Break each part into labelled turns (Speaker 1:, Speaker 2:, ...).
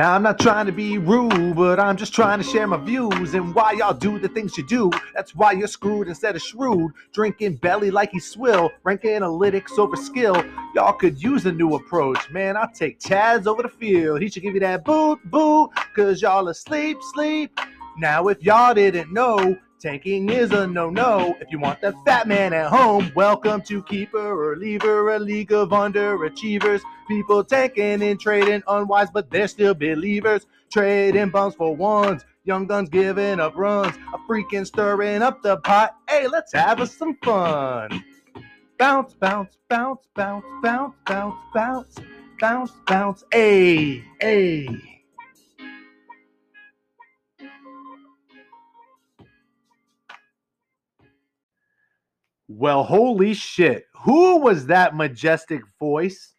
Speaker 1: Now, I'm not trying to be rude, but I'm just trying to share my views and why y'all do the things you do. That's why you're screwed instead of shrewd. Drinking belly like he's swill, rank analytics over skill. Y'all could use a new approach. Man, I'll take Chaz over the field. He should give you that boot, boot, cause y'all asleep, sleep. Now, if y'all didn't know, Tanking is a no-no. If you want the fat man at home, welcome to Keeper or Lever, a league of underachievers. People tanking and trading unwise, but they're still believers. Trading bums for ones, young guns giving up runs, a freaking stirring up the pot. Hey, let's have us some fun. Bounce, bounce, bounce, bounce, bounce, bounce, bounce, bounce, bounce. Hey, hey. Well, holy shit. Who was that majestic voice?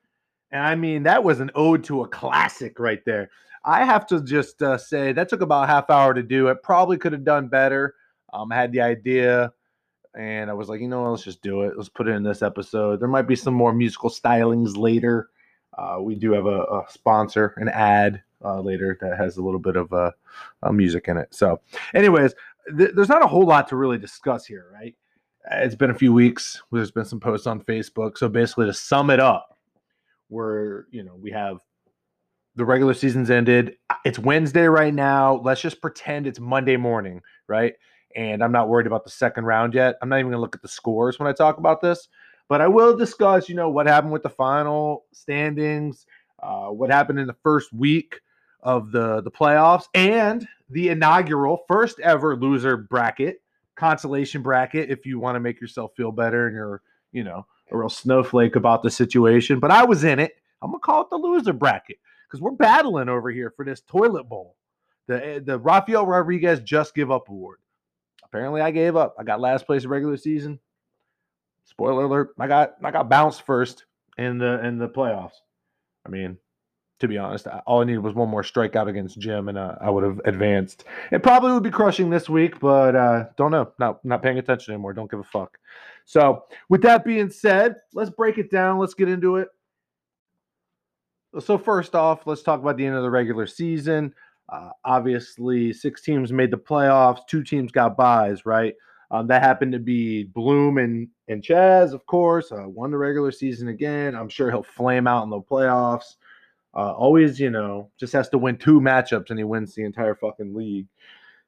Speaker 1: And I mean, that was an ode to a classic right there. I have to just uh, say that took about half hour to do. It probably could have done better. Um, I had the idea and I was like, you know, let's just do it. Let's put it in this episode. There might be some more musical stylings later. Uh, we do have a, a sponsor, an ad uh, later that has a little bit of uh, music in it. So, anyways, th- there's not a whole lot to really discuss here, right? It's been a few weeks. There's been some posts on Facebook. So basically, to sum it up, we're you know we have the regular season's ended. It's Wednesday right now. Let's just pretend it's Monday morning, right? And I'm not worried about the second round yet. I'm not even gonna look at the scores when I talk about this, but I will discuss, you know, what happened with the final standings, uh, what happened in the first week of the the playoffs, and the inaugural first ever loser bracket consolation bracket if you want to make yourself feel better and you're, you know, a real snowflake about the situation. But I was in it. I'm gonna call it the loser bracket because we're battling over here for this toilet bowl. The eh, the Rafael Rodriguez just give up award. Apparently, I gave up. I got last place regular season. Spoiler alert: I got I got bounced first in the in the playoffs. I mean, to be honest. All I needed was one more strikeout against Jim, and uh, I would have advanced. It probably would be crushing this week, but uh, don't know. Not not paying attention anymore. Don't give a fuck. So, with that being said, let's break it down. Let's get into it. So, first off, let's talk about the end of the regular season. Uh, obviously, six teams made the playoffs. Two teams got buys, right? Um, that happened to be Bloom and and Chaz, of course. Uh, won the regular season again. I'm sure he'll flame out in the playoffs. Uh, always, you know, just has to win two matchups and he wins the entire fucking league.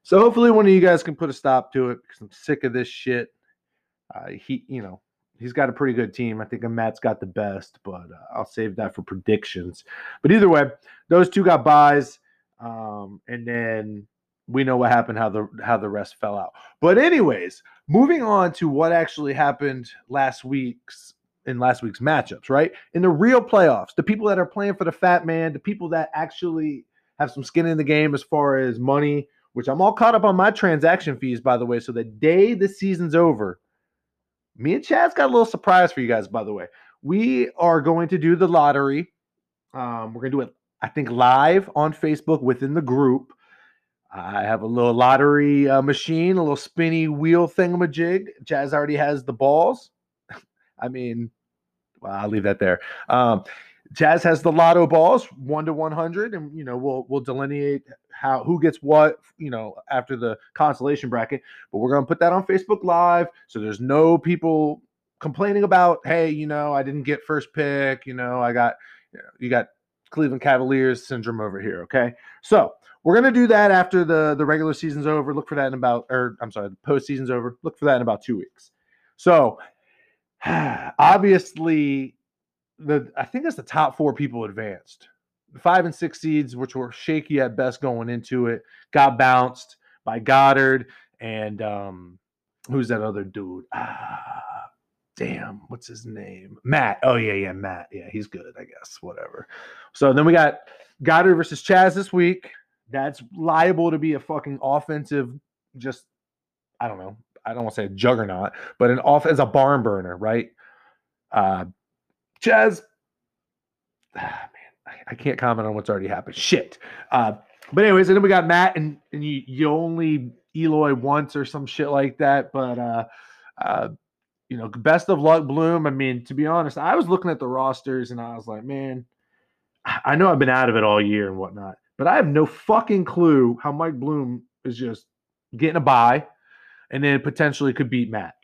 Speaker 1: So hopefully one of you guys can put a stop to it because I'm sick of this shit. Uh, he, you know, he's got a pretty good team. I think Matt's got the best, but uh, I'll save that for predictions. But either way, those two got buys, um, and then we know what happened, how the how the rest fell out. But anyways, moving on to what actually happened last week's in last week's matchups, right? In the real playoffs, the people that are playing for the fat man, the people that actually have some skin in the game as far as money, which I'm all caught up on my transaction fees, by the way. So the day the season's over, me and Chaz got a little surprise for you guys, by the way. We are going to do the lottery. Um, we're going to do it, I think, live on Facebook within the group. I have a little lottery uh, machine, a little spinny wheel thingamajig. Chaz already has the balls. I mean, well, I'll leave that there. Um, Chaz has the lotto balls, one to one hundred, and you know we'll we'll delineate how who gets what, you know, after the consolation bracket. But we're gonna put that on Facebook Live, so there's no people complaining about, hey, you know, I didn't get first pick, you know, I got, you, know, you got Cleveland Cavaliers syndrome over here. Okay, so we're gonna do that after the the regular season's over. Look for that in about, or I'm sorry, the postseason's over. Look for that in about two weeks. So obviously the I think it's the top four people advanced. Five and six seeds, which were shaky at best going into it, got bounced by Goddard and um who's that other dude? Ah, damn, what's his name? Matt. Oh yeah, yeah, Matt. Yeah, he's good, I guess. Whatever. So then we got Goddard versus Chaz this week. That's liable to be a fucking offensive, just I don't know, I don't want to say a juggernaut, but an off as a barn burner, right? Uh, Chaz, ah, man, I, I, can't comment on what's already happened. Shit. Uh, but anyways, and then we got Matt, and and you, you only Eloy once or some shit like that. But uh, uh, you know, best of luck, Bloom. I mean, to be honest, I was looking at the rosters and I was like, man, I know I've been out of it all year and whatnot. But I have no fucking clue how Mike Bloom is just getting a buy and then potentially could beat Matt,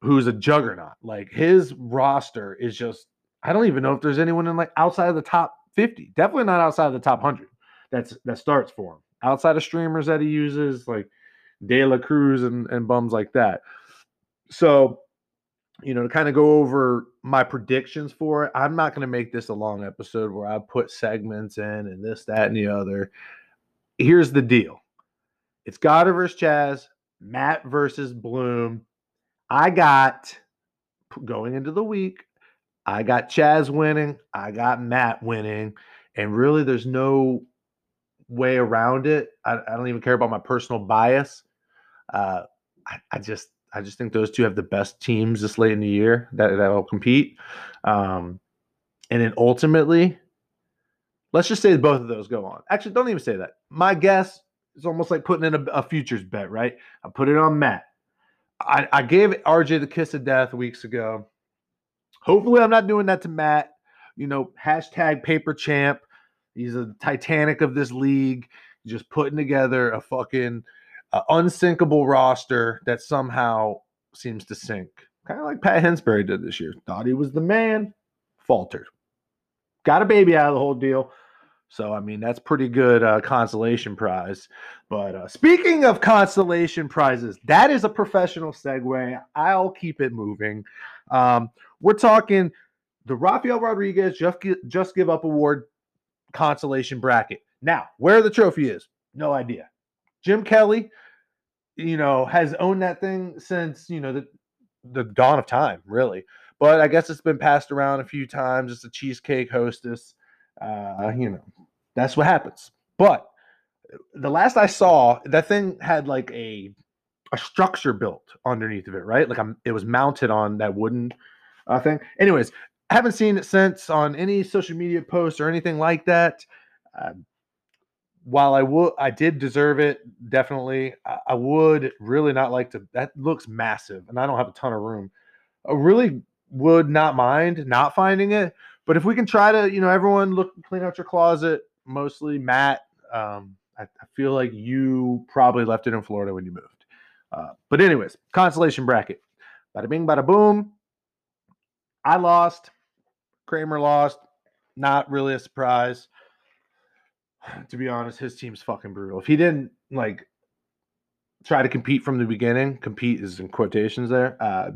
Speaker 1: who's a juggernaut. Like his roster is just, I don't even know if there's anyone in like outside of the top 50. Definitely not outside of the top 100 that's that starts for him. Outside of streamers that he uses, like De La Cruz and, and bums like that. So, you know, to kind of go over my predictions for it, I'm not going to make this a long episode where I put segments in and this, that, and the other. Here's the deal it's Goddard versus Chaz, Matt versus Bloom. I got going into the week, I got Chaz winning, I got Matt winning, and really there's no way around it. I, I don't even care about my personal bias. Uh, I, I, just I just think those two have the best teams this late in the year that that will compete. Um, and then ultimately, let's just say both of those go on. Actually, don't even say that. My guess is almost like putting in a, a futures bet, right? I put it on Matt. I, I gave RJ the kiss of death weeks ago. Hopefully, I'm not doing that to Matt. You know, hashtag paper champ. He's a Titanic of this league, just putting together a fucking uh, unsinkable roster that somehow seems to sink. Kind of like Pat Hensbury did this year. Thought he was the man, faltered. Got a baby out of the whole deal. So, I mean, that's pretty good uh, consolation prize. But uh, speaking of consolation prizes, that is a professional segue. I'll keep it moving. Um, we're talking the Rafael Rodriguez Just, Just Give Up Award consolation bracket. Now, where the trophy is, no idea. Jim Kelly, you know, has owned that thing since, you know, the, the dawn of time, really. But I guess it's been passed around a few times. It's a cheesecake hostess. Uh, you know, that's what happens. But the last I saw, that thing had like a a structure built underneath of it, right? Like I'm, it was mounted on that wooden uh, thing. Anyways, I haven't seen it since on any social media posts or anything like that. Uh, while I would, I did deserve it definitely. I, I, would really not like to. That looks massive, and I don't have a ton of room. I really would not mind not finding it, but if we can try to, you know, everyone look clean out your closet. Mostly Matt. Um, I, I, feel like you probably left it in Florida when you moved. Uh, but anyways, consolation bracket. Bada bing, bada boom. I lost. Kramer lost. Not really a surprise. To be honest, his team's fucking brutal. If he didn't like try to compete from the beginning, compete is in quotations there, uh,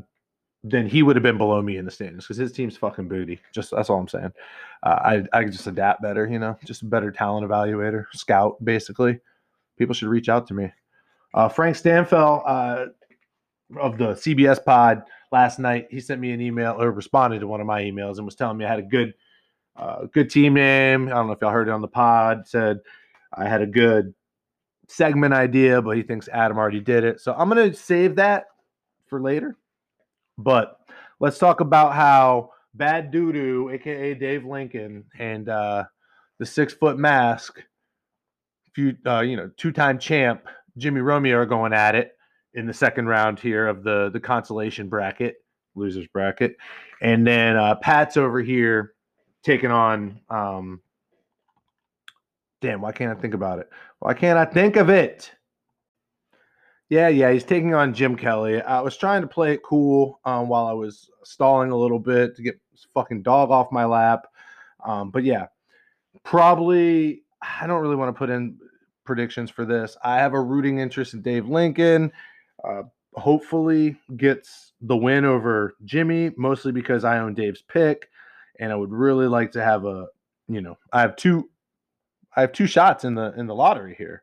Speaker 1: then he would have been below me in the standings because his team's fucking booty. Just that's all I'm saying. Uh, I I just adapt better, you know, just a better talent evaluator, scout, basically. People should reach out to me. Uh, Frank Stampfl uh, of the CBS pod last night. He sent me an email or responded to one of my emails and was telling me I had a good, uh, good team name. I don't know if y'all heard it on the pod. Said I had a good segment idea, but he thinks Adam already did it. So I'm gonna save that for later. But let's talk about how Bad Doodoo, aka Dave Lincoln, and uh, the six foot mask, few uh, you know, two time champ Jimmy Romeo are going at it in the second round here of the the consolation bracket, losers bracket, and then uh, Pat's over here taking on. Um, damn, why can't I think about it? Why can't I think of it? Yeah, yeah, he's taking on Jim Kelly. I was trying to play it cool um, while I was stalling a little bit to get fucking dog off my lap. Um, but yeah, probably I don't really want to put in predictions for this. I have a rooting interest in Dave Lincoln uh, hopefully gets the win over Jimmy, mostly because I own Dave's pick, and I would really like to have a, you know, I have two, I have two shots in the in the lottery here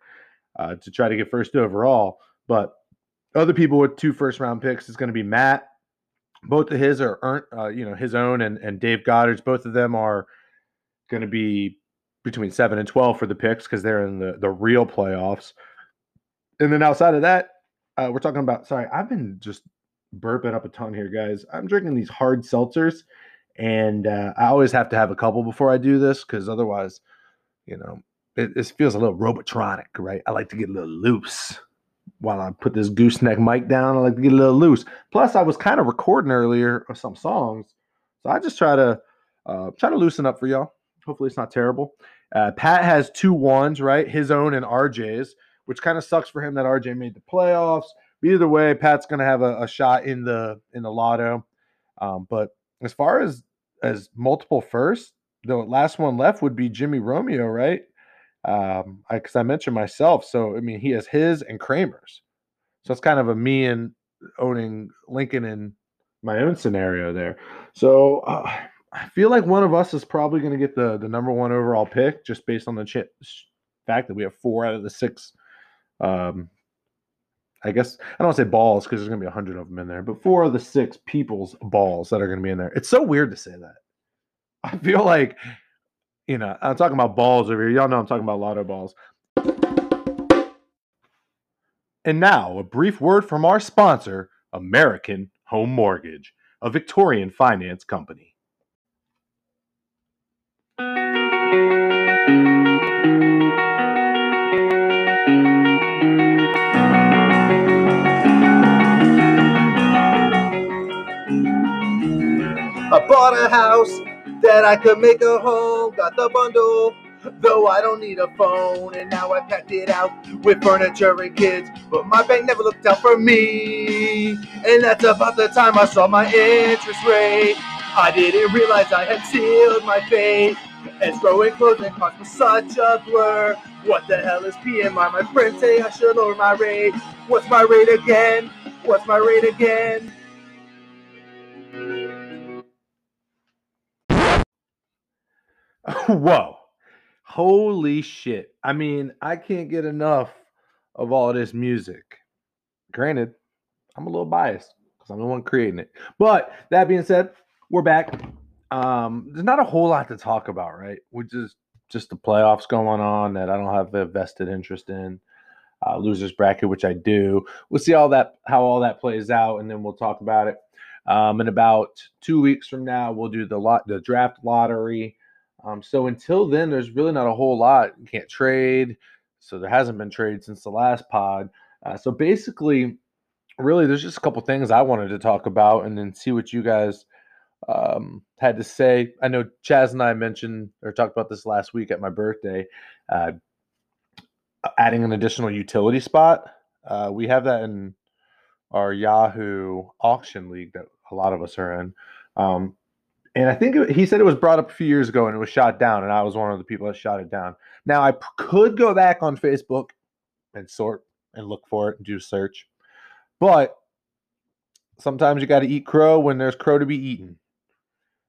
Speaker 1: uh, to try to get first overall. But other people with two first round picks is going to be Matt. Both of his are uh, you know, his own and and Dave Goddard's. Both of them are going to be between seven and twelve for the picks because they're in the the real playoffs. And then outside of that, uh, we're talking about. Sorry, I've been just burping up a ton here, guys. I'm drinking these hard seltzers, and uh, I always have to have a couple before I do this because otherwise, you know, it, it, feels a little robotronic, right? I like to get a little loose while I put this gooseneck mic down. I like to get a little loose. Plus, I was kind of recording earlier some songs, so I just try to uh, try to loosen up for y'all. Hopefully, it's not terrible. Uh, Pat has two ones, right? His own and RJ's, which kind of sucks for him that RJ made the playoffs. But either way, Pat's to have a, a, shot in the in the lotto. Um, but as far as as multiple firsts, the last one left would be Jimmy Romeo, right? Um, I because I, mentioned myself, so I mean he has his and Kramer's, so it's kind of a me and owning Lincoln in my own scenario there. So uh, I feel like one of us is probably going to get the the number one overall pick just based on the ch- fact that we have four out of the six. Um, I guess I don't say balls because there's going to be a hundred of them in there, but four of the six people's balls that are going to be in there. It's so weird to say that. I feel like, you know, I'm talking about balls over here. Y'all know I'm talking about lotto balls. And now, a brief word from our sponsor, American Home Mortgage, a Victorian finance company.
Speaker 2: I bought a house that I could make a home. Got the bundle, though I don't need a phone. And now I packed it out with furniture and kids. But my bank never looked out for me. And that's about the time I saw my interest rate. I didn't realize I had sealed my fate. Escrow and closing costs was such a blur. What the hell is PMI? My friends say I should lower my rate. What's my rate again? What's my rate again?
Speaker 1: Whoa. Holy shit. I mean, I can't get enough of all this music. Granted, I'm a little biased because I'm the one creating it. But that being said, we're back. Um, there's not a whole lot to talk about, right? Which is just the playoffs going on that I don't have a vested interest in. Uh, losers bracket, which I do. We'll see all that how all that plays out, and then we'll talk about it. Um, in about two weeks from now, we'll do the lot the draft lottery. Um, so until then, there's really not a whole lot. You can't trade. So there hasn't been trade since the last pod. Uh, so basically, really, there's just a couple things I wanted to talk about and then see what you guys um, had to say. I know Chaz and I mentioned or talked about this last week at my birthday, uh, adding an additional utility spot. Uh, we have that in our Yahoo auction league that a lot of us are in. Um, and I think it, he said it was brought up a few years ago and it was shot down, and I was one of the people that shot it down. Now I p- could go back on Facebook and sort and look for it and do search, but sometimes you got to eat crow when there's crow to be eaten.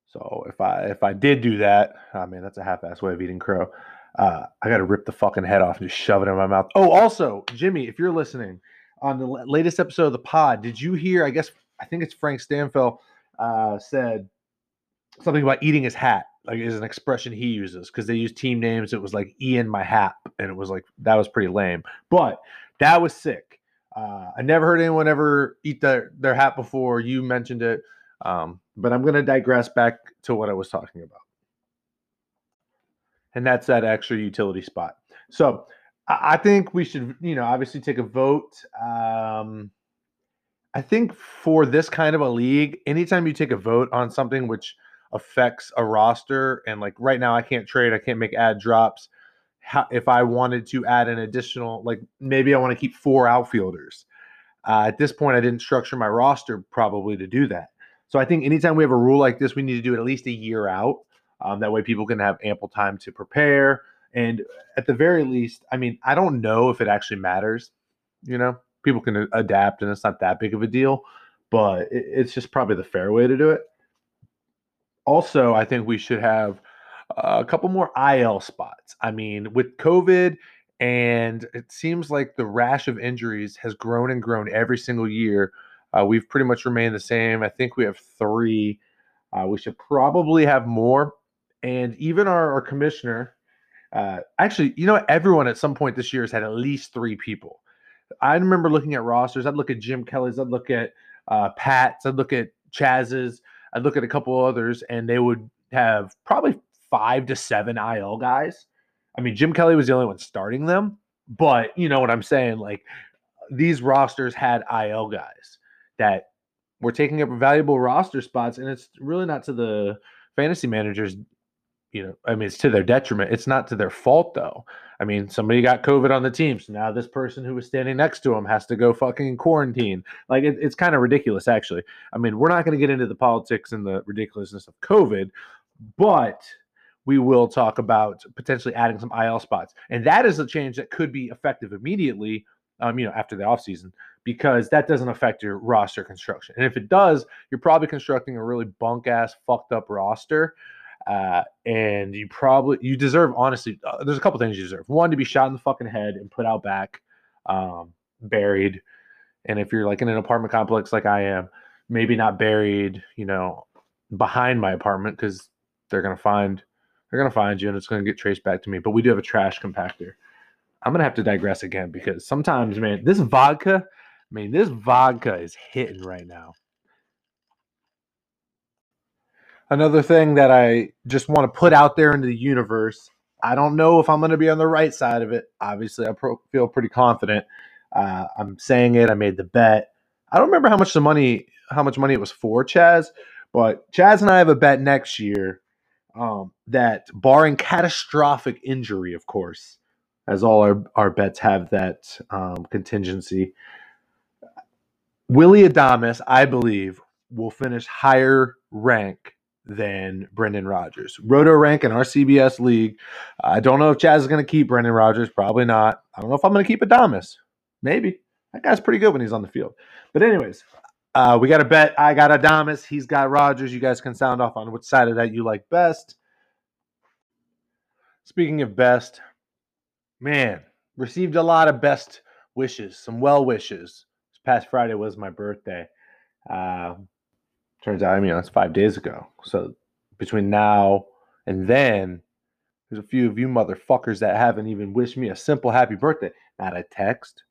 Speaker 1: So if I if I did do that, I mean that's a half-ass way of eating crow. Uh, I got to rip the fucking head off and just shove it in my mouth. Oh, also, Jimmy, if you're listening on the latest episode of the pod, did you hear? I guess I think it's Frank Stampfl uh, said something about eating his hat like is an expression he uses because they use team names. It was like ian my hat and it was like that was pretty lame. But that was sick. Uh, i never heard anyone ever eat their, their hat before. You mentioned it. Um, but i'm going to digress back to what i was talking about. And that's that extra utility spot. So i, I think we should you know obviously take a vote. Um, i think for this kind of a league anytime you take a vote on something which affects a roster. And like right now, I can't trade, I can't make ad drops. How, if I wanted to add an additional, like maybe I want to keep four outfielders. Uh, at this point, I didn't structure my roster probably to do that. So I think anytime we have a rule like this, we need to do it at least a year out. Um, that way, people can have ample time to prepare. And at the very least, I mean, I don't know if it actually matters. You know, people can adapt, and it's not that big of a deal. But it, it's just probably the fair way to do it also, I think we should have a couple more IL spots. I mean, with COVID, and it seems like the rash of injuries has grown and grown every single year. Uh, we've pretty much remained the same. I think we have three. Uh, we should probably have more. And even our, our commissioner, uh, actually, you know, everyone at some point this year has had at least three people. I remember looking at rosters. I'd look at Jim Kelly's. I'd look at uh, Pat's. I'd look at Chaz's. I'd look at a couple others, and they would have probably five to seven IL guys. I mean, Jim Kelly was the only one starting them, but you know what I'm saying? Like these rosters had IL guys that were taking up valuable roster spots, and it's really not to the fantasy managers, you know, I mean, it's to their detriment. It's not to their fault though. I mean, somebody got COVID on the team, so now this person who was standing next to him has to go fucking quarantine. Like it, it's kind of ridiculous, actually. I mean, we're not going to get into the politics and the ridiculousness of COVID, but we will talk about potentially adding some IL spots, and that is a change that could be effective immediately. Um, you know, after the offseason, because that doesn't affect your roster construction. And if it does, you're probably constructing a really bunk ass, fucked up roster uh, and you probably you deserve honestly. Uh, there's a couple things you deserve. One to be shot in the fucking head and put out back, um, buried. And if you're like in an apartment complex like I am, maybe not buried, you know, behind my apartment because they're gonna find they're gonna find you and it's gonna get traced back to me. But we do have a trash compactor. I'm gonna have to digress again because sometimes, man, this vodka, I mean, this vodka is hitting right now. Another thing that I just want to put out there into the universe. I don't know if I'm going to be on the right side of it. Obviously, I pro- feel pretty confident. Uh, I'm saying it. I made the bet. I don't remember how much the money, how much money it was for Chaz, but Chaz and I have a bet next year um, that, barring catastrophic injury, of course, as all our, our bets have that um, contingency. Willy Adames, I believe, will finish higher rank than Brendan Rodgers. Roto rank in our CBS league. I don't know if Chaz is going to keep Brendan Rodgers. Probably not. I don't know if I'm going to keep Adames. Maybe. That guy's pretty good when he's on the field. But, anyways, uh, we got a bet. I got Adames. He's got Rodgers. You guys can sound off on which side of that you like best. Speaking of best, man, received a lot of best wishes, some well wishes. This past Friday was my birthday. Uh, Turns out, I mean, that's five days ago. So between now and then, there's a few of you motherfuckers that haven't even wished me a simple happy birthday. Not a text,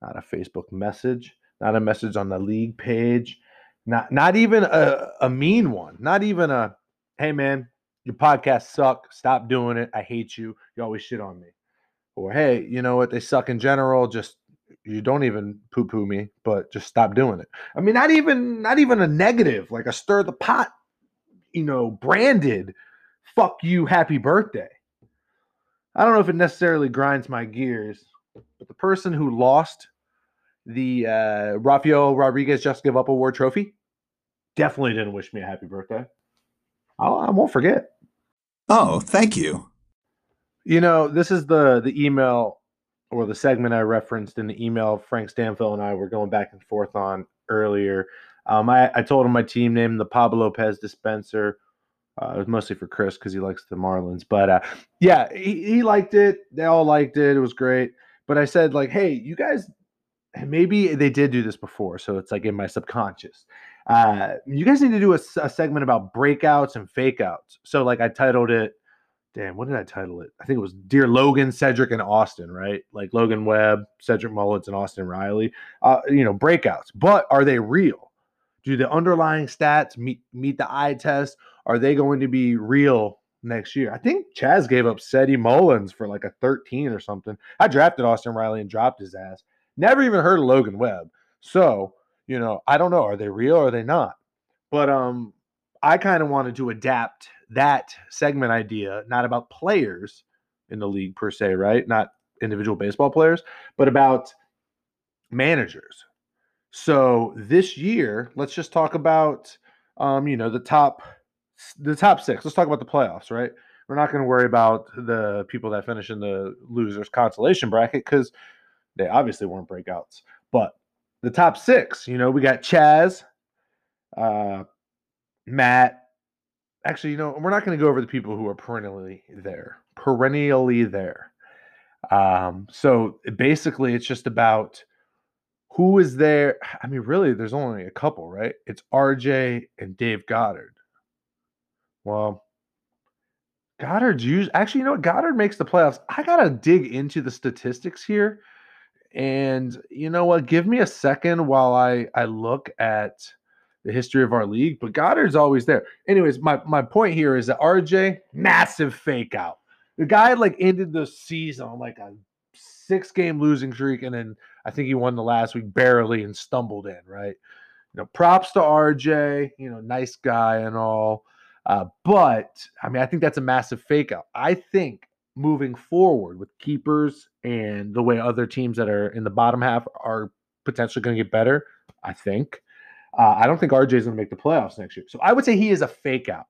Speaker 1: not a Facebook message, not a message on the league page, not not even a, a mean one. Not even a, hey man, your podcast suck. Stop doing it. I hate you. You always shit on me. Or hey, you know what? They suck in general. Just you don't even poo poo me, but just stop doing it. I mean, not even not even a negative, like a stir the pot, you know, branded fuck you, happy birthday. I don't know if it necessarily grinds my gears, but the person who lost the uh, Rafael Rodriguez Just Give Up Award trophy definitely didn't wish me a happy birthday. I'll, I won't forget.
Speaker 3: Oh, thank you.
Speaker 1: You know, this is the the email or the segment I referenced in the email Frank Stanfield and I were going back and forth on earlier. Um, I, I told him my team name, the Pablo Lopez dispenser. Uh, it was mostly for Chris because he likes the Marlins. But uh, yeah, he, he liked it. They all liked it. It was great. But I said, like, hey, you guys, maybe they did do this before. So it's like in my subconscious. Uh, you guys need to do a, a segment about breakouts and fake outs. So, like, I titled it damn, what did I title it? I think it was Dear Logan, Cedric, and Austin, right? Like Logan Webb, Cedric Mullins, and Austin Riley. Uh, you know, breakouts. But are they real? Do the underlying stats meet meet the eye test? Are they going to be real next year? I think Chaz gave up Ceddy Mullins for like a 13 or something. I drafted Austin Riley and dropped his ass. Never even heard of Logan Webb. So, you know, I don't know. Are they real or are they not? But um, I kind of wanted to adapt that segment idea, not about players in the league per se, right? Not individual baseball players, but about managers. So this year, let's just talk about um, you know, the top the top six. Let's talk about the playoffs, right? We're not going to worry about the people that finish in the losers consolation bracket because they obviously weren't breakouts. But the top six, you know, we got Chaz, uh, Matt, actually, you know, we're not going to go over the people who are perennially there, perennially there. Um, so basically, it's just about who is there. I mean, really, there's only a couple, right? It's RJ and Dave Goddard. Well, Goddard's used actually, you know what? Goddard makes the playoffs. I gotta dig into the statistics here. And you know what? Give me a second while I I look at the history of our league, but Goddard's always there. Anyways, my, my point here is that RJ, massive fake out. The guy like ended the season on like a six game losing streak, and then I think he won the last week barely and stumbled in, right? You know, props to RJ, you know, nice guy and all. Uh, but I mean, I think that's a massive fake out. I think moving forward with keepers and the way other teams that are in the bottom half are potentially going to get better, I think. Uh, I don't think RJ is going to make the playoffs next year. So I would say he is a fake out.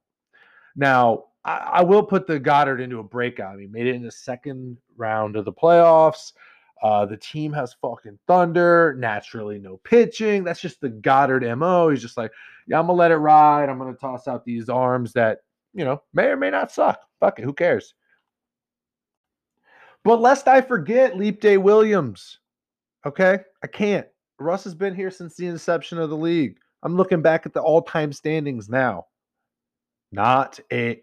Speaker 1: Now, I, I will put the Goddard into a breakout. He made it in the second round of the playoffs. Uh, the team has fucking thunder. Naturally, no pitching. That's just the Goddard mo. He's just like, yeah, I'm gonna let it ride. I'm gonna toss out these arms that you know may or may not suck. Fuck it, who cares? But lest I forget, Leap Day Williams. Okay, I can't. Russ has been here since the inception of the league. I'm looking back at the all-time standings now. Not a.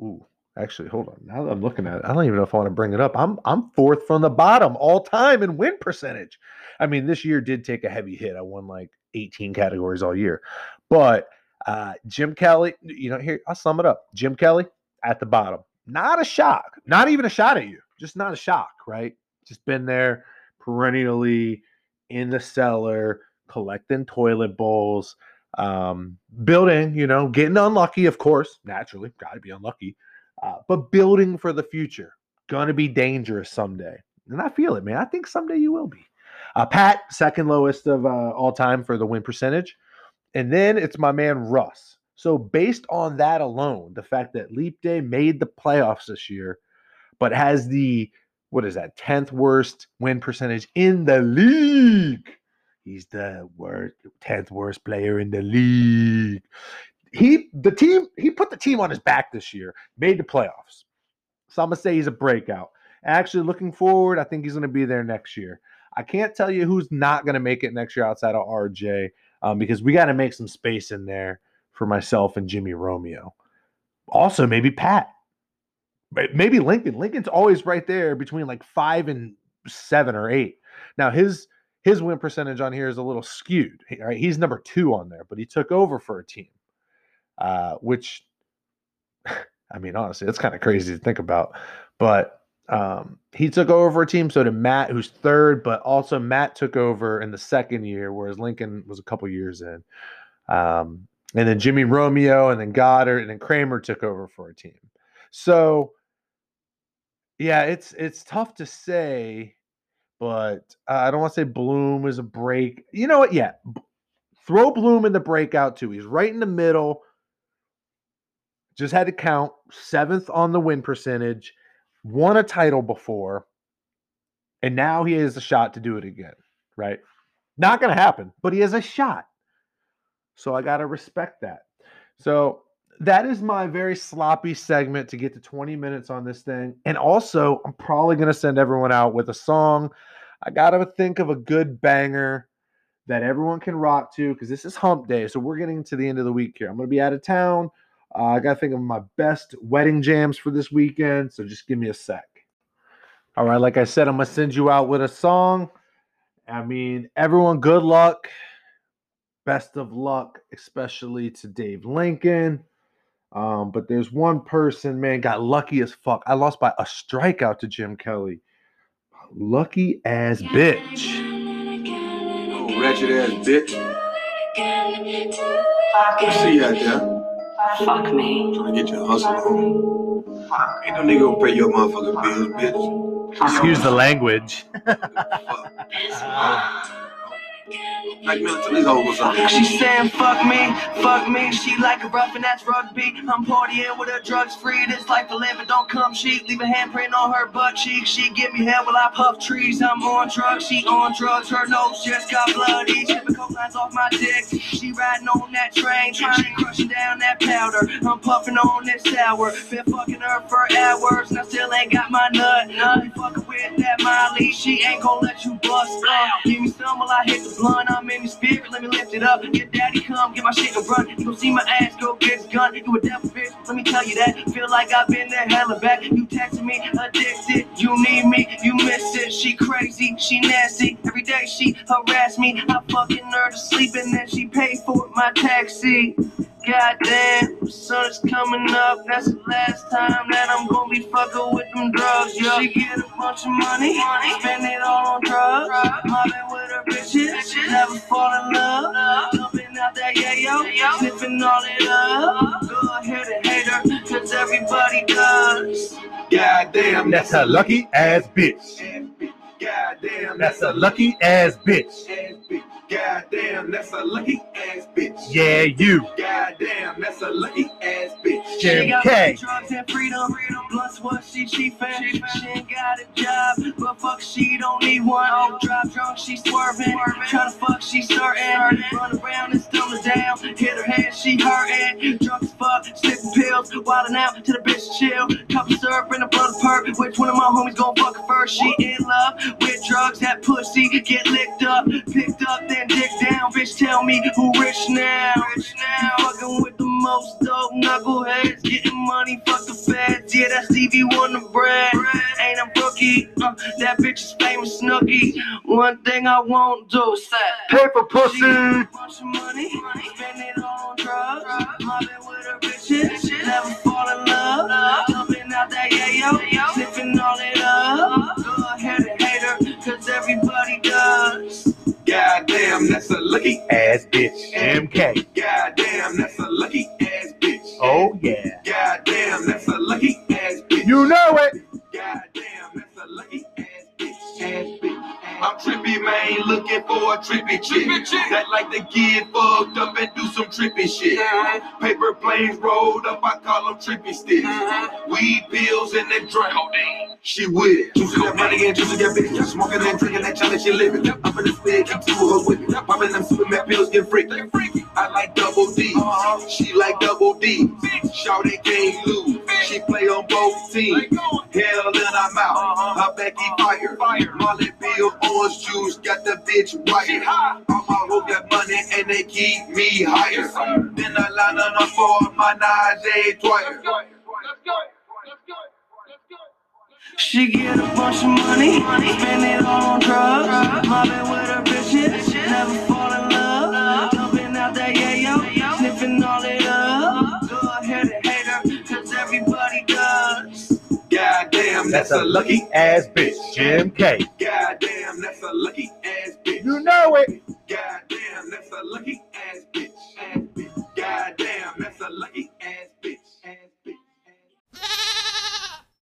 Speaker 1: Ooh, actually, hold on. Now that I'm looking at it, I don't even know if I want to bring it up. I'm I'm fourth from the bottom all time in win percentage. I mean, this year did take a heavy hit. I won like 18 categories all year, but uh, Jim Kelly, you know, here I'll sum it up. Jim Kelly at the bottom, not a shock, not even a shot at you, just not a shock, right? Just been there perennially in the cellar, collecting toilet bowls, um, building, you know, getting unlucky, of course, naturally, got to be unlucky, uh, but building for the future. Gonna be dangerous someday. And I feel it, man. I think someday you will be. Uh, Pat, second lowest of uh, all time for the win percentage. And then it's my man Russ. So, based on that alone, the fact that Leap Day made the playoffs this year, but has the, what is that, 10th worst win percentage in the league. He's the worst, 10th worst player in the league. He, the team, he put the team on his back this year, made the playoffs. So, I'm to say he's a breakout. Actually, looking forward, I think he's to be there next year. I can't tell you who's not to make it next year outside of RJ um, because we got to make some space in there for myself and Jimmy Romeo. Also, maybe Pat. Maybe Lincoln. Lincoln's always right there between like five and seven or eight. Now his his win percentage on here is a little skewed. Right, he's number two on there, but he took over for a team, uh, which I mean, honestly, that's kind of crazy to think about. But um, he took over for a team. So did Matt, who's third, but also Matt took over in the second year, whereas Lincoln was a couple years in. Um, and then Jimmy Romeo, and then Goddard, and then Kramer took over for a team. So, yeah, it's it's tough to say, but uh, I don't want to say Bloom is a break. You know what? Yeah, throw Bloom in the breakout too. He's right in the middle. Just had to count seventh on the win percentage won a title before, and now he has a shot to do it again, right? Not going to happen, but he has a shot. So I got to respect that. So that is my very sloppy segment to get to 20 minutes on this thing. And also, I'm probably going to send everyone out with a song. I got to think of a good banger that everyone can rock to because this is hump day. So we're getting to the end of the week here. I'm going to be out of town. Uh, I got to think of my best wedding jams for this weekend. So just give me a sec. All right. Like I said, I'm going to send you out with a song. I mean, everyone, good luck. Best of luck, especially to Dave Lincoln. Um, but there's one person, man, got lucky as fuck. I lost by a strikeout to Jim Kelly. Lucky as bitch.
Speaker 4: Oh, wretched ass bitch. I see you out there.
Speaker 5: Fuck me.
Speaker 4: Trying to get your hustle on. Ain't no nigga gonna pay your motherfucking bills, bitch.
Speaker 1: Excuse the language.
Speaker 4: Man, tell these something.
Speaker 5: She saying fuck me, fuck me. She like a rough and that's rugby. I'm partying with her drugs free. This life of living don't come cheap. Leave a handprint on her butt cheek. She give me hell while I puff trees. I'm on drugs, she on drugs. Her nose just got bloody. Shipping coke lines off my dick. She riding on that train, trying to crushing down that powder. I'm puffing on this sour. Been fucking her for hours, and I still ain't got my nut. Be fucking with that Molly. She ain't gonna let you bust. Uh, give me some while I hit the blunt. I'm in the spirit, let me lift it up. Get daddy come, get my shit and run. You gon' see my ass go get gun. You a devil bitch, let me tell you that. Feel like I've been there hella back. You texting me, addicted. You need me, you miss it. She crazy, she nasty. Every day she harass me. I fucking her to sleep and then she pay for my taxi. Goddamn, sun is coming up. That's the last time that I'm gonna be fucking with them drugs. yo. she get a bunch of money, money. spend it all on drugs. drugs. Mobbing with her bitches, bitches. never fall in love. love. Jumping out that yeah yo, yo. all it up. Go ahead and hate her, cause everybody does.
Speaker 4: Goddamn,
Speaker 1: that's a lucky ass bitch.
Speaker 4: Goddamn,
Speaker 1: that's a lucky ass bitch
Speaker 4: ass bitch. Goddamn, that's a lucky ass bitch.
Speaker 1: Yeah, you.
Speaker 4: Goddamn, that's a lucky ass bitch.
Speaker 1: Jim
Speaker 5: She got
Speaker 1: K.
Speaker 5: drugs and freedom. Plus what she she fan. She ain't got a job, but fuck she don't need one. Drive drunk, she swerving. Tryna fuck, she certain. Run around and stumble down. Hit her head, she hurting. Drunk as fuck, slipping pills. Wildin' out to the bitch chill. Cup of syrup and a blood perk. Which one of my homies gon' fuck her first? She in love with drugs. That pussy get licked up, picked up, then dick down. Bitch, tell me who rich now. Rich now. Fucking with the most dope knuckleheads. Getting money, fuck the feds. Yeah, that's Stevie Wonder bread. Ain't a rookie. Uh, that bitch is famous Snooki. One thing I won't do is that.
Speaker 1: Pay for
Speaker 5: She got a bunch of money, spend it on drugs. Mobbing with her bitches, never fall in love. Jumping out that yayo, sniffing all it up. Go ahead and hate her, cause everybody does.
Speaker 4: Goddamn, that's a lucky.
Speaker 1: ass bitch. MK.
Speaker 4: Goddamn, that's a lucky ass bitch.
Speaker 1: Oh yeah.
Speaker 4: Goddamn, that's a lucky ass bitch.
Speaker 1: You know it.
Speaker 4: Goddamn, that's a lucky ass bitch. Ass bitch. I'm trippy, man, looking for a trippy chick that like to get fucked up and do some trippy shit. Uh-huh. Paper planes rolled up, I call them trippy sticks. Uh-huh. Weed pills in the drink. She with it. Juicy that money and juicy that bitch. Smoking and drinking that challenge, she living. Up in the spit, keep two hoes with me. Popping them Superman pills, get freaky. I like double D. Uh-huh. She like double D. Shawty can't lose. She play on both teams. Hell in her mouth. Her Becky fire. Molly Bill, orange juice, got the bitch right. All my hoes got money and they keep me higher. Then I line on up for my Najee twice.
Speaker 5: She get a bunch of money, spend it all on drugs. Mobbing with her bitches, never fall in love. Jumping out that yayo, sniffing all it up. Goddamn, that's, a lucky ass bitch. Jim K.
Speaker 4: Goddamn,
Speaker 1: that's a lucky ass bitch. You know it.
Speaker 4: Goddamn, that's a lucky ass bitch.
Speaker 1: Ass